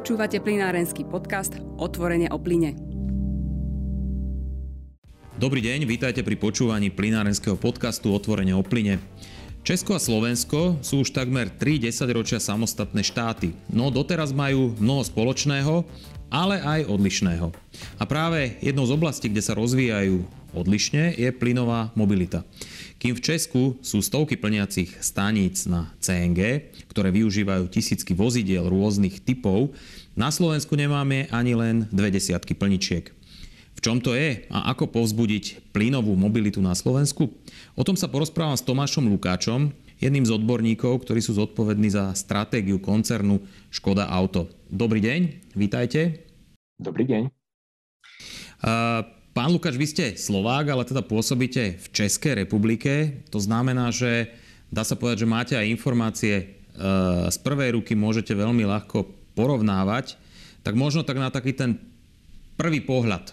Počúvate plinárenský podcast Otvorene o plyne. Dobrý deň, vítajte pri počúvaní plinárenského podcastu Otvorene o plyne. Česko a Slovensko sú už takmer 3 desaťročia samostatné štáty, no doteraz majú mnoho spoločného, ale aj odlišného. A práve jednou z oblastí, kde sa rozvíjajú odlišne, je plynová mobilita. Kým v Česku sú stovky plniacich staníc na CNG, ktoré využívajú tisícky vozidiel rôznych typov, na Slovensku nemáme ani len dve desiatky plničiek. V čom to je a ako povzbudiť plynovú mobilitu na Slovensku? O tom sa porozprávam s Tomášom Lukáčom, jedným z odborníkov, ktorí sú zodpovední za stratégiu koncernu Škoda Auto. Dobrý deň, vítajte. Dobrý deň. Uh, Pán Lukáš, vy ste Slovák, ale teda pôsobíte v Českej republike. To znamená, že dá sa povedať, že máte aj informácie e, z prvej ruky, môžete veľmi ľahko porovnávať. Tak možno tak na taký ten prvý pohľad. E,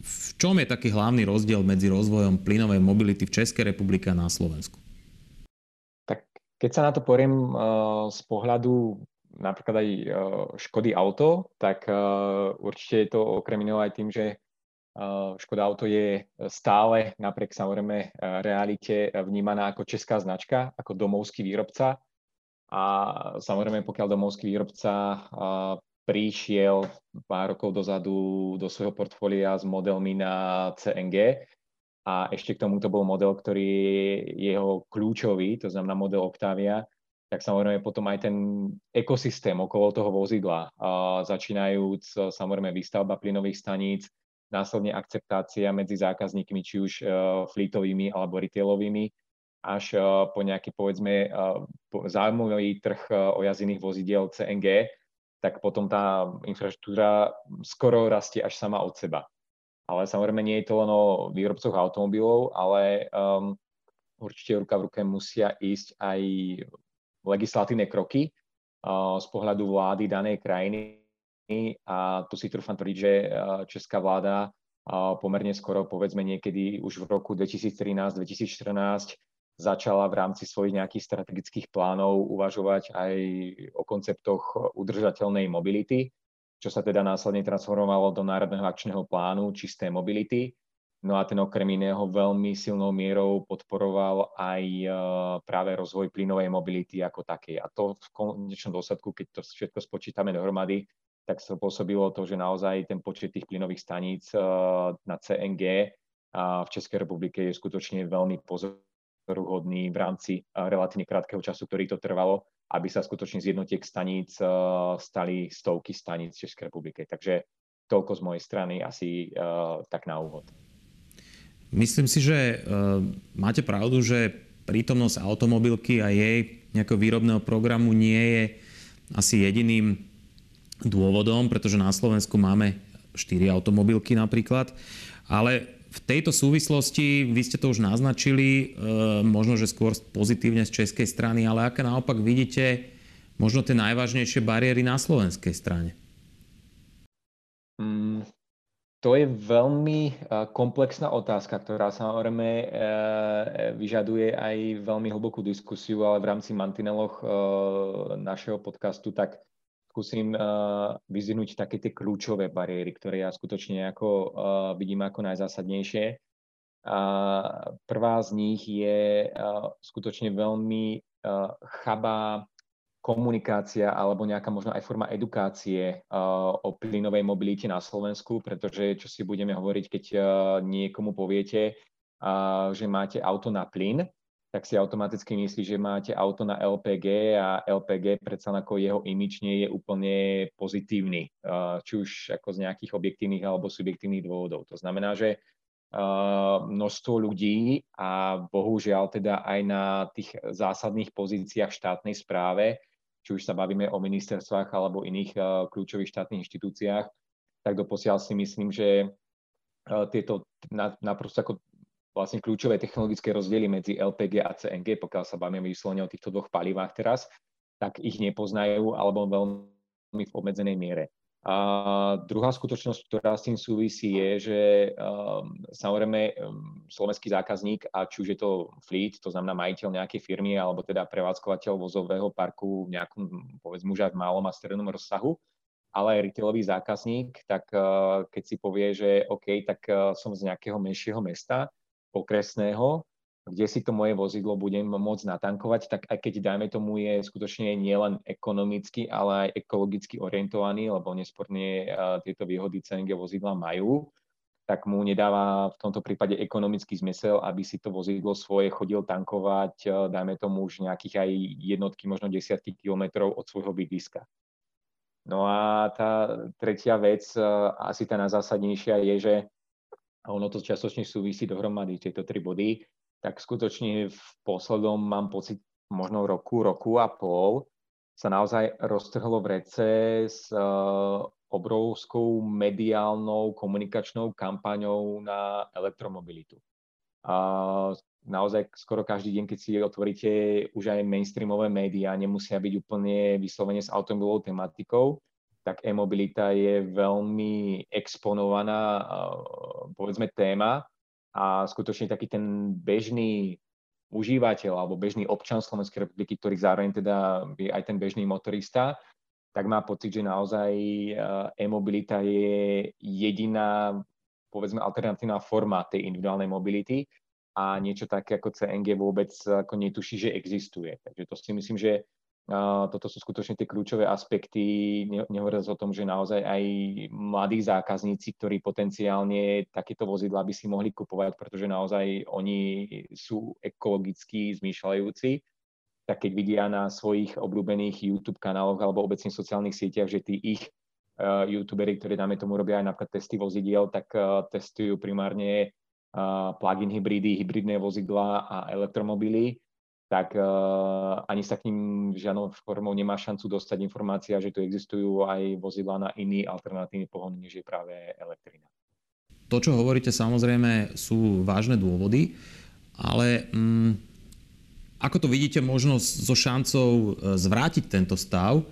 v čom je taký hlavný rozdiel medzi rozvojom plynovej mobility v Českej republike a na Slovensku? Tak keď sa na to poriem e, z pohľadu napríklad aj Škody Auto, tak určite je to okrem iného aj tým, že Škoda Auto je stále napriek samozrejme realite vnímaná ako česká značka, ako domovský výrobca. A samozrejme, pokiaľ domovský výrobca prišiel pár rokov dozadu do svojho portfólia s modelmi na CNG a ešte k tomu to bol model, ktorý je jeho kľúčový, to znamená model Octavia, tak samozrejme potom aj ten ekosystém okolo toho vozidla, začínajúc samozrejme výstavba plynových staníc, následne akceptácia medzi zákazníkmi, či už uh, fleetovými alebo retailovými, až uh, po nejaký, povedzme, uh, záujmový trh o jazdených vozidiel CNG, tak potom tá infraštruktúra skoro rastie až sama od seba. Ale samozrejme nie je to len o výrobcoch automobilov, ale um, určite ruka v ruke musia ísť aj legislatívne kroky uh, z pohľadu vlády danej krajiny, a tu si trúfam tvrdiť, že česká vláda pomerne skoro, povedzme niekedy už v roku 2013-2014, začala v rámci svojich nejakých strategických plánov uvažovať aj o konceptoch udržateľnej mobility, čo sa teda následne transformovalo do Národného akčného plánu čisté mobility. No a ten okrem iného veľmi silnou mierou podporoval aj práve rozvoj plynovej mobility ako takej. A to v konečnom dôsledku, keď to všetko spočítame dohromady, tak sa pôsobilo to, že naozaj ten počet tých plynových staníc eh, na CNG eh, v Českej republike je skutočne veľmi pozoruhodný v rámci eh, relatívne krátkeho času, ktorý to trvalo, aby sa skutočne z jednotiek staníc stali stovky staníc v Českej republike. Takže toľko z mojej strany asi tak na úvod. Myslím si, že máte pravdu, že prítomnosť automobilky a jej nejakého výrobného programu nie je asi jediným dôvodom, pretože na Slovensku máme 4 automobilky napríklad, ale v tejto súvislosti, vy ste to už naznačili, e, možno, že skôr pozitívne z českej strany, ale aké naopak vidíte možno tie najvážnejšie bariéry na slovenskej strane? Mm, to je veľmi e, komplexná otázka, ktorá samozrejme e, vyžaduje aj veľmi hlbokú diskusiu, ale v rámci mantineloch našeho podcastu tak skúsim uh, vyzvinúť také tie kľúčové bariéry, ktoré ja skutočne ako, uh, vidím ako najzásadnejšie. A prvá z nich je uh, skutočne veľmi uh, chabá komunikácia alebo nejaká možno aj forma edukácie uh, o plynovej mobilite na Slovensku, pretože čo si budeme hovoriť, keď uh, niekomu poviete, uh, že máte auto na plyn, tak si automaticky myslí, že máte auto na LPG a LPG predsa ako jeho imič nie je úplne pozitívny, či už ako z nejakých objektívnych alebo subjektívnych dôvodov. To znamená, že množstvo ľudí a bohužiaľ teda aj na tých zásadných pozíciách štátnej správe, či už sa bavíme o ministerstvách alebo iných kľúčových štátnych inštitúciách, tak doposiaľ si myslím, že tieto naprosto ako vlastne kľúčové technologické rozdiely medzi LPG a CNG, pokiaľ sa bavíme vyslovene o týchto dvoch palivách teraz, tak ich nepoznajú alebo veľmi v obmedzenej miere. A druhá skutočnosť, ktorá s tým súvisí, je, že um, samozrejme um, slovenský zákazník, a či už je to fleet, to znamená majiteľ nejakej firmy, alebo teda prevádzkovateľ vozového parku v nejakom, povedzme už aj v malom a strednom rozsahu, ale aj retailový zákazník, tak keď si povie, že OK, tak som z nejakého menšieho mesta, okresného, kde si to moje vozidlo budem môcť natankovať, tak aj keď, dajme tomu, je skutočne nielen ekonomicky, ale aj ekologicky orientovaný, lebo nesporne tieto výhody CNG vozidla majú, tak mu nedáva v tomto prípade ekonomický zmysel, aby si to vozidlo svoje chodil tankovať, e, dajme tomu už nejakých aj jednotky, možno desiatky kilometrov od svojho bydliska. No a tá tretia vec, e, asi tá najzásadnejšia je, že ono to častočne súvisí dohromady, tieto tri body, tak skutočne v poslednom mám pocit, možno roku, roku a pol, sa naozaj roztrhlo v rece s e, obrovskou mediálnou komunikačnou kampaňou na elektromobilitu. A naozaj skoro každý deň, keď si otvoríte už aj mainstreamové médiá, nemusia byť úplne vyslovene s automobilovou tematikou, tak e-mobilita je veľmi exponovaná, povedzme, téma a skutočne taký ten bežný užívateľ alebo bežný občan Slovenskej republiky, ktorý zároveň teda je aj ten bežný motorista, tak má pocit, že naozaj eh, e-mobilita je jediná, povedzme, alternatívna forma tej individuálnej mobility a niečo také ako CNG vôbec ako netuší, že existuje. Takže to si myslím, že toto sú skutočne tie kľúčové aspekty, ne, nehovoriac o tom, že naozaj aj mladí zákazníci, ktorí potenciálne takéto vozidla by si mohli kupovať, pretože naozaj oni sú ekologicky zmýšľajúci, tak keď vidia na svojich obľúbených YouTube kanáloch alebo obecne sociálnych sieťach, že tí ich uh, youtuberi, ktorí dáme tomu robia aj napríklad testy vozidiel, tak uh, testujú primárne uh, plug-in hybridy, hybridné vozidla a elektromobily, tak uh, ani sa k ním žiadnou formou nemá šancu dostať informácia, že tu existujú aj vozidla na iný alternatívny pohon, než je práve elektrina. To, čo hovoríte, samozrejme sú vážne dôvody, ale mm, ako to vidíte možno so šancou e, zvrátiť tento stav?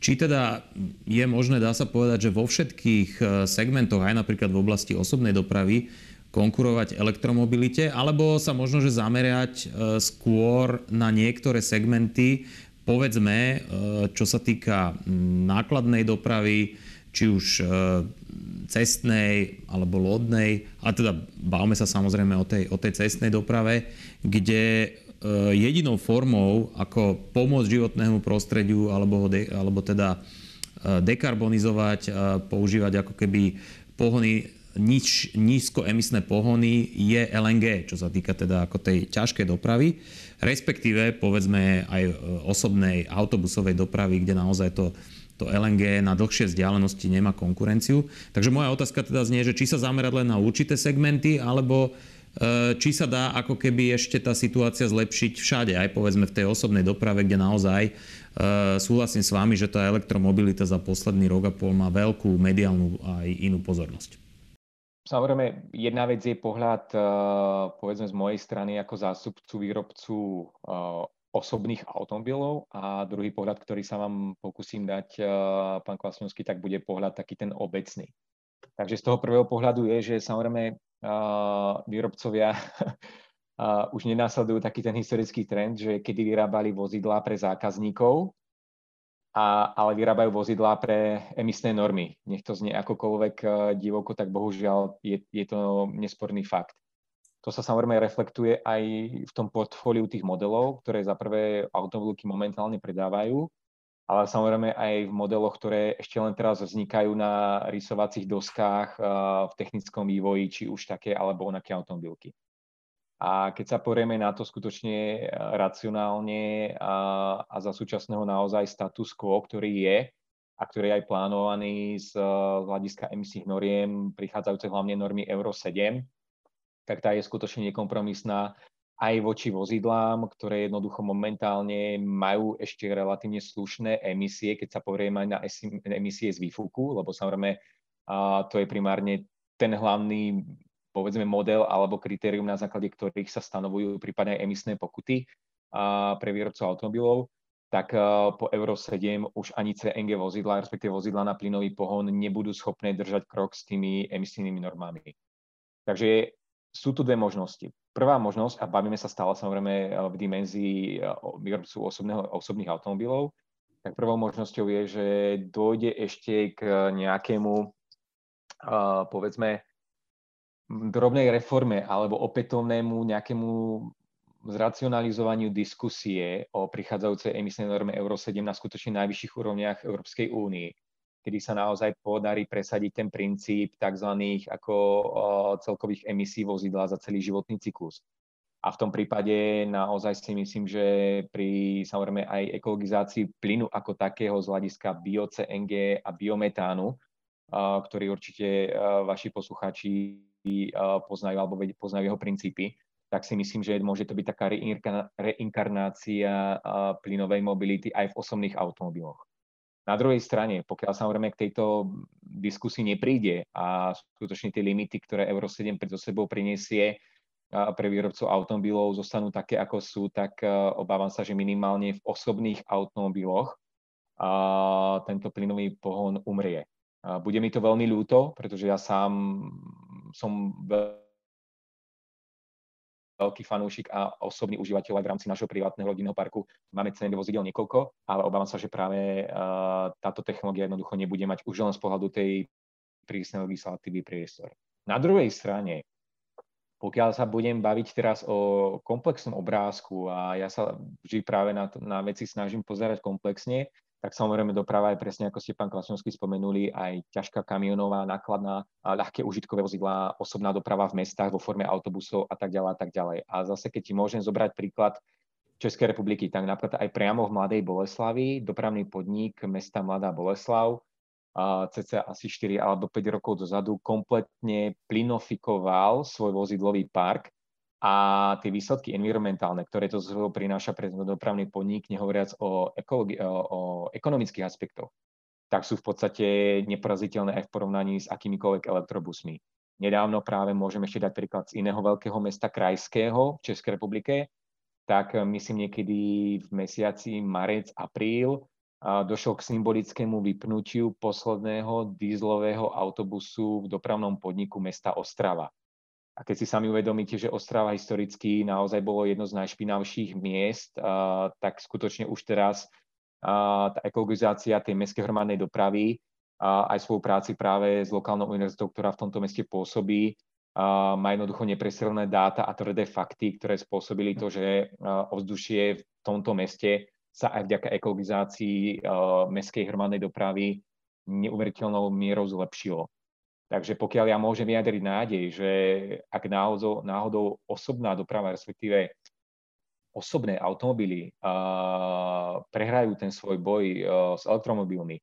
Či teda je možné, dá sa povedať, že vo všetkých e, segmentoch, aj napríklad v oblasti osobnej dopravy, konkurovať elektromobilite, alebo sa možno, že zamerať e, skôr na niektoré segmenty, povedzme, čo sa týka nákladnej dopravy, či už cestnej alebo lodnej, a teda bavme sa samozrejme o tej, o tej cestnej doprave, kde jedinou formou, ako pomôcť životnému prostrediu alebo, de, alebo teda dekarbonizovať, používať ako keby pohony nič, nízkoemisné pohony je LNG, čo sa týka teda ako tej ťažkej dopravy, respektíve povedzme aj eh, osobnej autobusovej dopravy, kde naozaj to, to LNG na dlhšie vzdialenosti nemá konkurenciu. Takže moja otázka teda znie, že či sa zamerať len na určité segmenty, alebo Eh, či sa dá ako keby ešte tá situácia zlepšiť všade, aj povedzme v tej osobnej doprave, kde naozaj eh, súhlasím s vami, že tá elektromobilita za posledný rok a pol má veľkú mediálnu aj inú pozornosť. Samozrejme, jedna vec je pohľad, eh, povedzme z mojej strany ako zástupcu výrobcu osobných automobilov a druhý pohľad, ktorý sa vám pokúsim dať, pán Kvasňovský, tak bude pohľad taký ten obecný. Takže z toho prvého pohľadu je, že samozrejme výrobcovia už nenásledujú taký ten historický trend, že kedy vyrábali vozidlá pre zákazníkov, a, ale vyrábajú vozidlá pre emisné normy. Nech to znie akokoľvek e, divoko, tak bohužiaľ je, je to nesporný fakt. To sa samozrejme reflektuje aj v tom portfóliu tých modelov, ktoré za prvé automobilky momentálne predávajú ale samozrejme aj v modeloch, ktoré ešte len teraz vznikajú na rysovacích doskách v technickom vývoji, či už také alebo onaké automobilky. A keď sa porieme na to skutočne racionálne a, a za súčasného naozaj status quo, ktorý je a ktorý je aj plánovaný z, z hľadiska emisných noriem, prichádzajúce hlavne normy Euro 7, tak tá je skutočne nekompromisná aj voči vozidlám, ktoré jednoducho momentálne majú ešte relatívne slušné emisie, keď sa povrieme aj na emisie z výfuku, lebo samozrejme to je primárne ten hlavný povedzme model alebo kritérium, na základe ktorých sa stanovujú prípadne aj emisné pokuty pre výrobcov automobilov, tak po Euro 7 už ani CNG vozidla, respektíve vozidla na plynový pohon nebudú schopné držať krok s tými emisnými normami. Takže sú tu dve možnosti. Prvá možnosť, a bavíme sa stále samozrejme eh, v dimenzii eh, výrobcu osobného, osobných automobilov, tak prvou možnosťou je, že dôjde ešte k nejakému, povedzme, drobnej reforme alebo opätovnému nejakému zracionalizovaniu diskusie o prichádzajúcej emisnej norme Euro 7 na skutočne najvyšších úrovniach Európskej únii, kedy sa naozaj podarí presadiť ten princíp tzv. ako celkových emisí vozidla za celý životný cyklus. A v tom prípade naozaj si myslím, že pri samozrejme aj ekologizácii plynu ako takého z hľadiska bio-CNG a biometánu, ktorý určite vaši poslucháči poznajú alebo poznajú jeho princípy, tak si myslím, že môže to byť taká reinkarnácia plynovej mobility aj v osobných automobiloch. Na druhej strane, pokiaľ samozrejme k tejto diskusii nepríde a skutočne tie limity, ktoré Euro 7 pred sebou prinesie pre výrobcov automobilov, zostanú také, ako sú, tak obávam sa, že minimálne v osobných automobiloch tento plynový pohon umrie. Bude mi to veľmi ľúto, pretože ja sám som veľký fanúšik a osobný užívateľ aj v rámci našho privátneho rodinného parku. Máme ceny vozidel niekoľko, ale obávam sa, že práve uh, táto technológia jednoducho nebude mať už len z pohľadu tej prísnej legislatívy priestor. Na druhej strane, pokiaľ sa budem baviť teraz o komplexnom obrázku a ja sa vždy práve na, na veci snažím pozerať komplexne, tak samozrejme doprava je presne ako ste pán Klasňovský spomenuli, aj ťažká kamionová, nákladná, ľahké užitkové vozidlá, osobná doprava v mestách vo forme autobusov a tak ďalej a tak ďalej. A zase, keď ti môžem zobrať príklad Českej republiky, tak napríklad aj priamo v Mladej Boleslavi, dopravný podnik mesta Mladá Boleslav, cca asi 4 alebo 5 rokov dozadu kompletne plinofikoval svoj vozidlový park a tie výsledky environmentálne, ktoré to prináša pre dopravný podnik, nehovoriac o, ekologi- o ekonomických aspektoch, tak sú v podstate neporaziteľné aj v porovnaní s akýmikoľvek elektrobusmi. Nedávno práve môžeme ešte dať príklad z iného veľkého mesta krajského v Českej republike, tak myslím niekedy v mesiaci marec, apríl došlo k symbolickému vypnutiu posledného dízlového autobusu v dopravnom podniku mesta Ostrava. A keď si sami uvedomíte, že Ostrava historicky naozaj bolo jedno z najšpinavších miest, tak skutočne už teraz tá ekologizácia tej mestskej hromadnej dopravy aj spolupráci práve s lokálnou univerzitou, ktorá v tomto meste pôsobí, má jednoducho nepresilné dáta a tvrdé fakty, ktoré spôsobili to, že ovzdušie v tomto meste sa aj vďaka ekologizácii mestskej hromadnej dopravy neuveriteľnou mierou zlepšilo. Takže pokiaľ ja môžem vyjadriť nádej, že ak náhodou, náhodou osobná doprava, respektíve osobné automobily uh, prehrajú ten svoj boj uh, s elektromobilmi,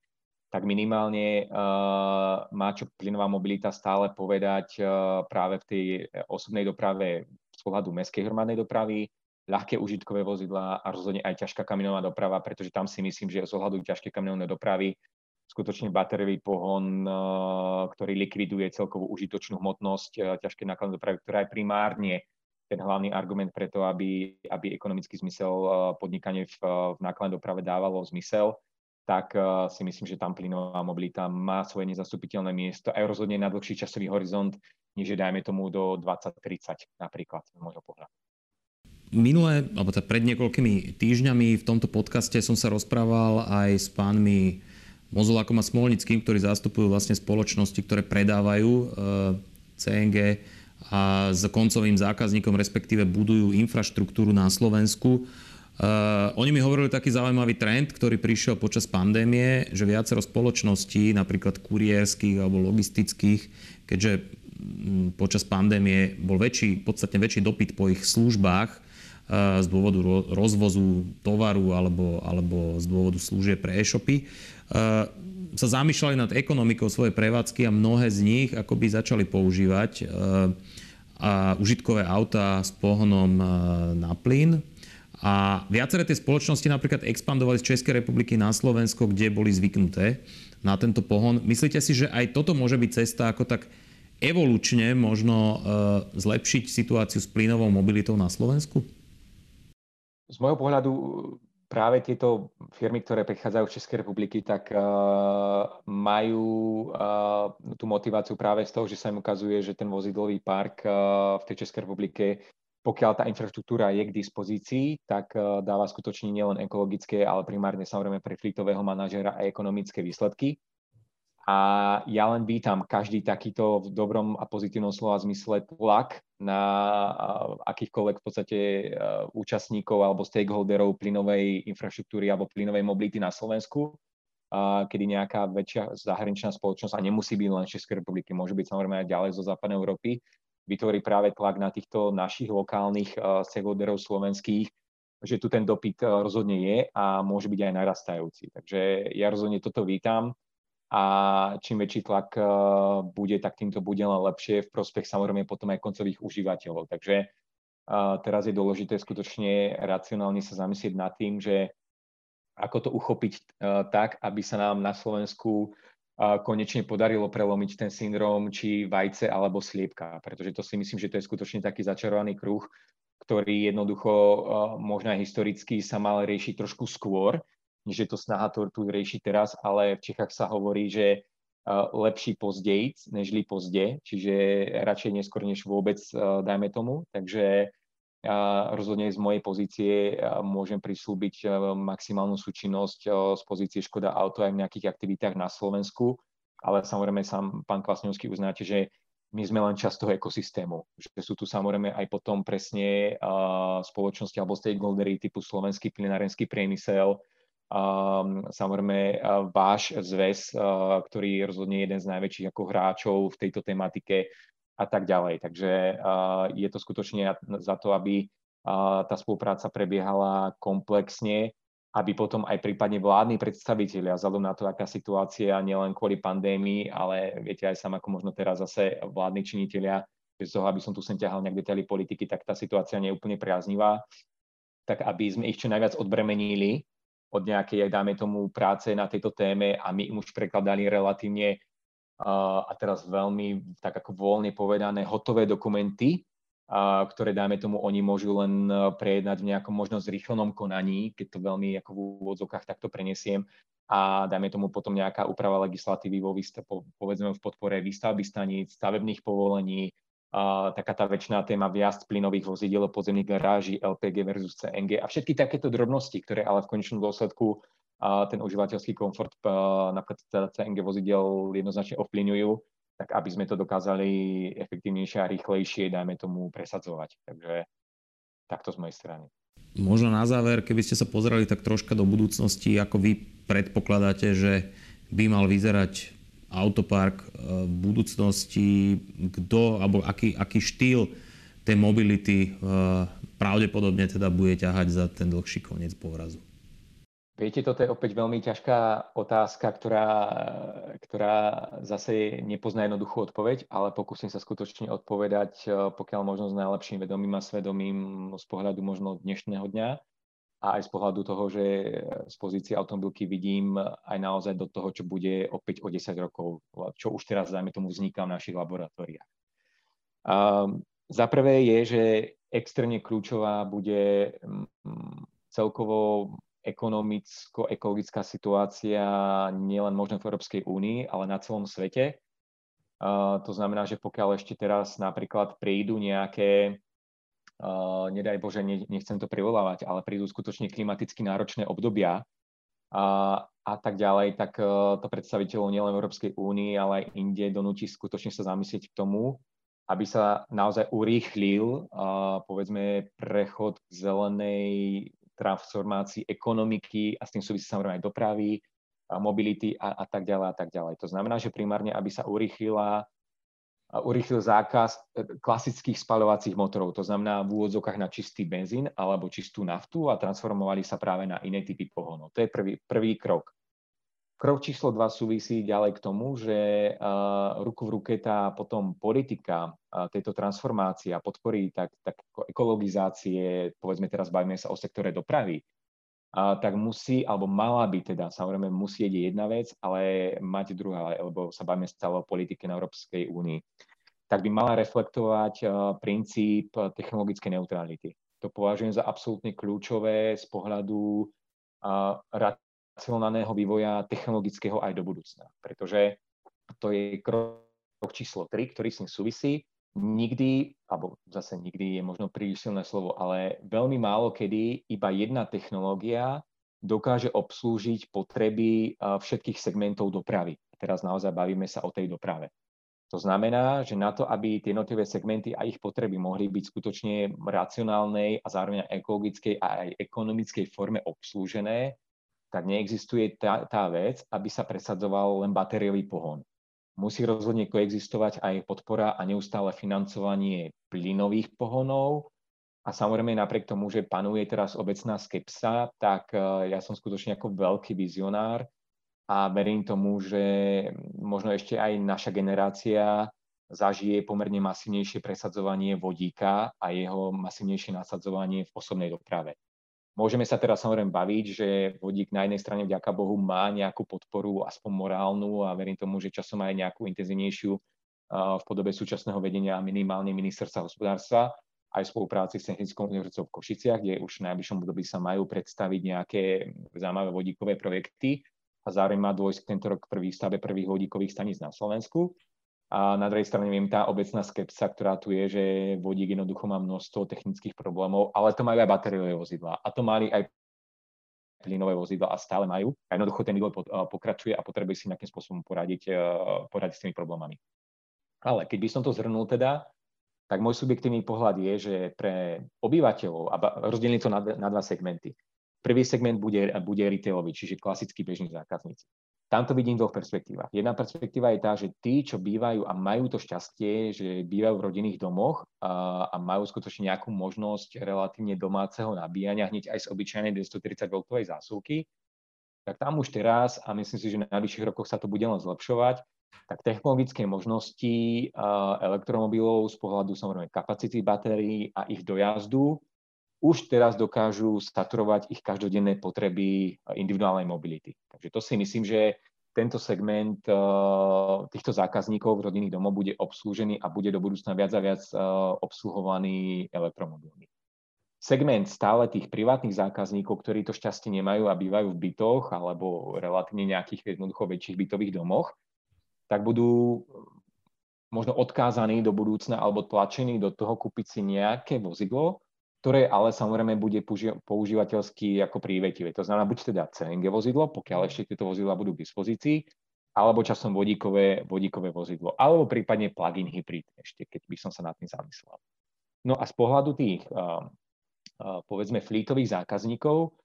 tak minimálne uh, má čo plynová mobilita stále povedať uh, práve v tej osobnej doprave z pohľadu mestskej hromadnej dopravy, ľahké užitkové vozidlá a rozhodne aj ťažká kamionová doprava, pretože tam si myslím, že z ohľadu ťažké kamionové dopravy skutočne batériový pohon, eh, ktorý likviduje celkovú užitočnú hmotnosť eh, ťažkej nákladnej dopravy, ktorá je primárne ten hlavný argument preto, aby, aby ekonomický zmysel eh, podnikanie v, v nákladnej doprave dávalo zmysel, tak si myslím, že tam plynová mobilita má svoje nezastupiteľné miesto aj rozhodne na dlhší časový horizont, než je dajme tomu do 2030 napríklad, z môjho pohľadu. Minulé, alebo teda pred niekoľkými týždňami v tomto podcaste som sa rozprával aj s pánmi Mozolákom a Smolnickým, ktorí zastupujú vlastne spoločnosti, ktoré predávajú e, CNG a s koncovým zákazníkom, respektíve budujú infraštruktúru na Slovensku. Uh, oni mi hovorili taký zaujímavý trend, ktorý prišiel počas pandémie, že viacero spoločností, napríklad kuriérskych alebo logistických, keďže počas pandémie bol väčší, podstatne väčší dopyt po ich službách z dôvodu rozvozu tovaru alebo, alebo z dôvodu služieb pre e-shopy, Eh, sa zamýšľali nad ekonomikou svojej prevádzky a mnohé z nich akoby začali používať eh, a užitkové auta s pohonom na plyn. A viaceré tie spoločnosti napríklad expandovali z Českej republiky na Slovensko, kde boli zvyknuté na tento pohon. Myslíte si, že aj toto môže byť cesta ako tak evolučne možno zlepšiť situáciu s plynovou mobilitou na Slovensku? Z môjho pohľadu práve tieto firmy, ktoré prichádzajú z Českej republiky, tak uh, majú uh, tú motiváciu práve z toho, že sa im ukazuje, že ten vozidlový park uh, v tej Českej republike pokiaľ tá infraštruktúra je k dispozícii, tak dáva skutočne nielen ekologické, ale primárne samozrejme pre flitového manažera aj ekonomické výsledky. A ja len vítam každý takýto v dobrom a pozitívnom slova zmysle tlak na akýchkoľvek v podstate účastníkov alebo stakeholderov plynovej infraštruktúry alebo plynovej mobility na Slovensku, kedy nejaká väčšia zahraničná spoločnosť, a nemusí byť len Českej republiky, môže byť samozrejme aj ďalej zo západnej Európy, vytvorí práve tlak na týchto našich lokálnych stakeholderov slovenských, že tu ten dopyt rozhodne je a môže byť aj narastajúci. Takže ja rozhodne toto vítam a čím väčší tlak eh, bude, tak týmto bude len lepšie v prospech samozrejme potom aj koncových užívateľov. Takže eh, teraz je dôležité skutočne racionálne sa zamyslieť nad tým, že ako to uchopiť eh, tak, aby sa nám na Slovensku konečne podarilo prelomiť ten syndrom či vajce alebo sliepka, pretože to si myslím, že to je skutočne taký začarovaný kruh, ktorý jednoducho možno aj historicky sa mal riešiť trošku skôr, než je to snaha to tu riešiť teraz, ale v Čechách sa hovorí, že lepší pozdejc, nežli pozde, čiže radšej neskôr než vôbec, dajme tomu. Takže rozhodne z mojej pozície môžem prislúbiť maximálnu súčinnosť z pozície Škoda Auto aj v nejakých aktivitách na Slovensku, ale samozrejme sám pán Kvasňovský uznáte, že my sme len časť toho ekosystému. Že sú tu samozrejme aj potom presne spoločnosti alebo stakeholdery typu slovenský plinárenský priemysel, Um, samozrejme uh, váš zväz, uh, ktorý rozhodne jeden z najväčších ako hráčov v tejto tematike a tak ďalej. Takže uh, je to skutočne za to, aby uh, tá spolupráca prebiehala komplexne, aby potom aj prípadne vládni predstavitelia, vzhľadom na to, aká situácia, nielen kvôli pandémii, ale viete aj sám, ako možno teraz zase vládni činitelia, bez toho, aby som tu sem ťahal nejak detaily politiky, tak tá situácia nie je úplne priaznivá, tak aby sme ich čo najviac odbremenili od nejakej, dáme tomu, práce na tejto téme a my im už prekladali relatívne a teraz veľmi tak ako voľne povedané hotové dokumenty, ktoré, dáme tomu, oni môžu len prejednať v nejakom možno zrýchlenom konaní, keď to veľmi ako v úvodzokách takto prenesiem. A dajme tomu potom nejaká úprava legislatívy vo výstav, povedzme v podpore výstavby staníc, stavebných povolení, taká tá väčšiná téma viazd plynových vozidiel podzemných garáží, LPG versus CNG a všetky takéto drobnosti, ktoré ale v konečnom dôsledku ten užívateľský komfort napríklad teda CNG vozidel jednoznačne ovplyvňujú, tak aby sme to dokázali efektívnejšie a rýchlejšie, dajme tomu, presadzovať. Takže takto z mojej strany. Možno na záver, keby ste sa pozreli tak troška do budúcnosti, ako vy predpokladáte, že by mal vyzerať autopark eh, v budúcnosti, kto alebo aký, aký štýl tej mobility eh, pravdepodobne teda bude ťahať za ten dlhší koniec povrazu? Viete, toto je opäť veľmi ťažká otázka, ktorá, ktorá zase nepozná jednoduchú odpoveď, ale pokúsim sa skutočne odpovedať, eh, pokiaľ možno s najlepším vedomím a svedomím z pohľadu možno dnešného dňa a aj z pohľadu toho, že z pozície automobilky vidím aj naozaj do toho, čo bude opäť o 10 rokov, čo už teraz, dajme tomu, vzniká v našich laboratóriách. Um, za prvé je, že extrémne kľúčová bude um, celkovo ekonomicko-ekologická situácia nielen možno v Európskej únii, ale na celom svete. Uh, to znamená, že pokiaľ ešte teraz napríklad prídu nejaké nedaj Bože, ne, nechcem to privolávať, ale prídu skutočne klimaticky náročné obdobia a, a tak ďalej, tak uh, to predstaviteľov nielen Európskej únii, ale aj inde donúti skutočne sa zamyslieť k tomu, aby sa naozaj urýchlil, uh, povedzme, prechod k zelenej transformácii ekonomiky a s tým súvisí samozrejme aj dopravy, mobility a, a tak ďalej a tak ďalej. To znamená, že primárne, aby sa urýchlila urýchlil zákaz e, klasických spaľovacích motorov, to znamená v úvodzokách na čistý benzín alebo čistú naftu a transformovali sa práve na iné typy pohonov. To je prvý, prvý krok. Krok číslo dva súvisí ďalej k tomu, že uh, ruku v ruke tá potom politika uh, tejto transformácie a podporí tak, tak ekologizácie, povedzme teraz bavíme sa o sektore dopravy, a, tak musí, alebo mala by teda, samozrejme musieť je jedna vec, ale mať druhá, lebo sa bavíme stále o politike na Európskej únii, tak by mala reflektovať uh, princíp technologickej neutrality. To považujem za absolútne kľúčové z pohľadu uh, racionálneho vývoja technologického aj do budúcna, pretože to je krok číslo 3, ktorý s tým súvisí. Nikdy, alebo zase nikdy je možno príliš silné slovo, ale veľmi málo kedy iba jedna technológia dokáže obslúžiť potreby všetkých segmentov dopravy. Teraz naozaj bavíme sa o tej doprave. To znamená, že na to, aby tie jednotlivé segmenty a ich potreby mohli byť skutočne racionálnej a zároveň ekologickej a aj ekonomickej forme obslúžené, tak neexistuje tá, tá vec, aby sa presadzoval len batériový pohon. Musí rozhodne koexistovať aj podpora a neustále financovanie plynových pohonov. A samozrejme napriek tomu, že panuje teraz obecná skepsa, tak eh, ja som skutočne ako veľký vizionár a verím tomu, že možno ešte aj naša generácia zažije pomerne masívnejšie presadzovanie vodíka a jeho masívnejšie nasadzovanie v osobnej doprave. Môžeme sa teraz samozrejme baviť, že vodík na jednej strane vďaka Bohu má nejakú podporu, aspoň morálnu a verím tomu, že časom aj nejakú intenzívnejšiu v podobe súčasného vedenia minimálne ministerstva hospodárstva aj v spolupráci s Technickou univerzitou v Košiciach, kde už v najbližšom období sa majú predstaviť nejaké zaujímavé vodíkové projekty, a zároveň má dôjsť k tento rok prvý stave prvých vodíkových staníc na Slovensku. A na druhej strane viem tá obecná skepsa, ktorá tu je, že vodík jednoducho má množstvo technických problémov, ale to majú aj batériové vozidla. A to mali aj plynové vozidla a stále majú. A jednoducho ten vývoj pokračuje a potrebuje si nejakým spôsobom poradiť, e, poradiť s tými problémami. Ale keď by som to zhrnul teda, tak môj subjektívny pohľad je, že pre obyvateľov, a rozdelím to na, dva segmenty, Prvý segment bude, bude retailový, čiže klasickí bežní zákazníci. Tam to vidím v dvoch perspektívach. Jedna perspektíva je tá, že tí, čo bývajú a majú to šťastie, že bývajú v rodinných domoch a, a majú skutočne nejakú možnosť relatívne domáceho nabíjania hneď aj z obyčajnej 230 V zásuvky, tak tam už teraz, a myslím si, že na najbližších rokoch sa to bude len zlepšovať, tak technologické možnosti elektromobilov z pohľadu samozrejme kapacity batérií a ich dojazdu už teraz dokážu saturovať ich každodenné potreby individuálnej mobility. Takže to si myslím, že tento segment eh, týchto zákazníkov v rodinných domov bude obslúžený a bude do budúcna viac a viac eh, obsluhovaný elektromobilmi. Segment stále tých privátnych zákazníkov, ktorí to šťastie nemajú a bývajú v bytoch alebo relatívne nejakých jednoducho väčších bytových domoch, tak budú možno odkázaní do budúcna alebo tlačení do toho kúpiť si nejaké vozidlo, ktoré ale samozrejme bude používateľsky ako prívetivé. To znamená buď teda CNG vozidlo, pokiaľ ešte tieto vozidla budú k dispozícii, alebo časom vodíkové, vodíkové vozidlo, alebo prípadne plug-in hybrid, ešte keď by som sa nad tým zamyslel. No a z pohľadu tých, uh, uh, povedzme, flítových zákazníkov,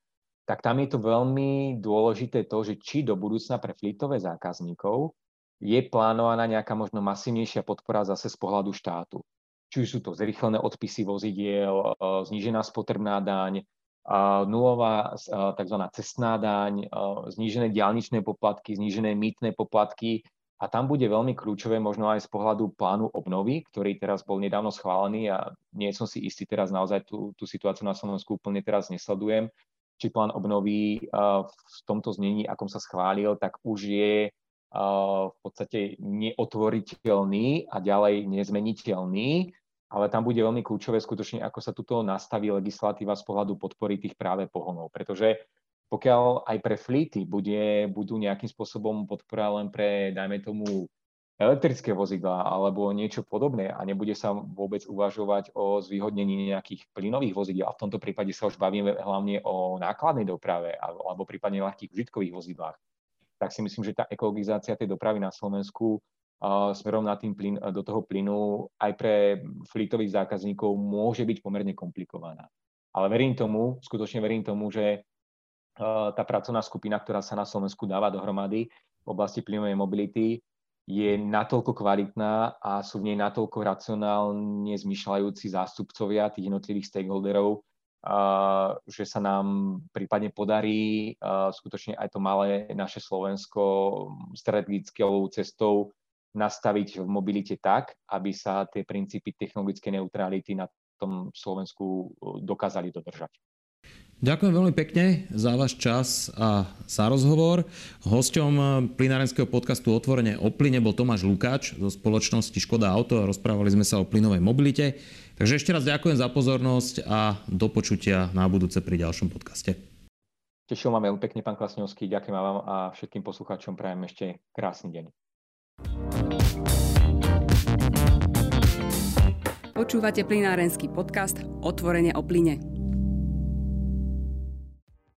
tak tam je to veľmi dôležité to, že či do budúcna pre flítové zákazníkov je plánovaná nejaká možno masívnejšia podpora zase z pohľadu štátu či sú to zrychlené odpisy vozidiel, e, znížená spotrebná daň, e, nulová e, tzv. cestná daň, znížené diálničné poplatky, znížené mýtne poplatky. A tam bude veľmi kľúčové možno aj z pohľadu plánu obnovy, ktorý teraz bol nedávno schválený a nie som si istý teraz naozaj tú, tú situáciu na Slovensku úplne teraz nesledujem, či plán obnovy v tomto znení, akom sa schválil, tak už je v podstate neotvoriteľný a ďalej nezmeniteľný ale tam bude veľmi kľúčové skutočne, ako sa tuto nastaví legislatíva z pohľadu podpory tých práve pohonov. Pretože pokiaľ aj pre flíty bude, budú nejakým spôsobom podpora len pre, dajme tomu, elektrické vozidlá alebo niečo podobné a nebude sa vôbec uvažovať o zvýhodnení nejakých plynových vozidiel, a v tomto prípade sa už bavíme hlavne o nákladnej doprave alebo prípadne ľahkých užitkových vozidlách, tak si myslím, že tá ekologizácia tej dopravy na Slovensku smerom na tým plyn, do toho plynu aj pre flítových zákazníkov môže byť pomerne komplikovaná. Ale verím tomu, skutočne verím tomu, že tá pracovná skupina, ktorá sa na Slovensku dáva dohromady v oblasti plynovej mobility, je natoľko kvalitná a sú v nej natoľko racionálne zmyšľajúci zástupcovia tých jednotlivých stakeholderov, že sa nám prípadne podarí skutočne aj to malé naše Slovensko strategickou cestou nastaviť v mobilite tak, aby sa tie princípy technologickej neutrality na tom Slovensku uh, dokázali dodržať. Ďakujem veľmi pekne za váš čas a za rozhovor. Hosťom uh, plinárenského podcastu Otvorene o plyne bol Tomáš Lukáč zo spoločnosti Škoda Auto a rozprávali sme sa o plynovej mobilite. Takže ešte raz ďakujem za pozornosť a do počutia na budúce pri ďalšom podcaste. Tešil ma veľmi pekne, pán Klasňovský. Ďakujem vám a všetkým poslucháčom prajem ešte krásny deň. Počúvate plinárenský podcast Otvorenie o plyne.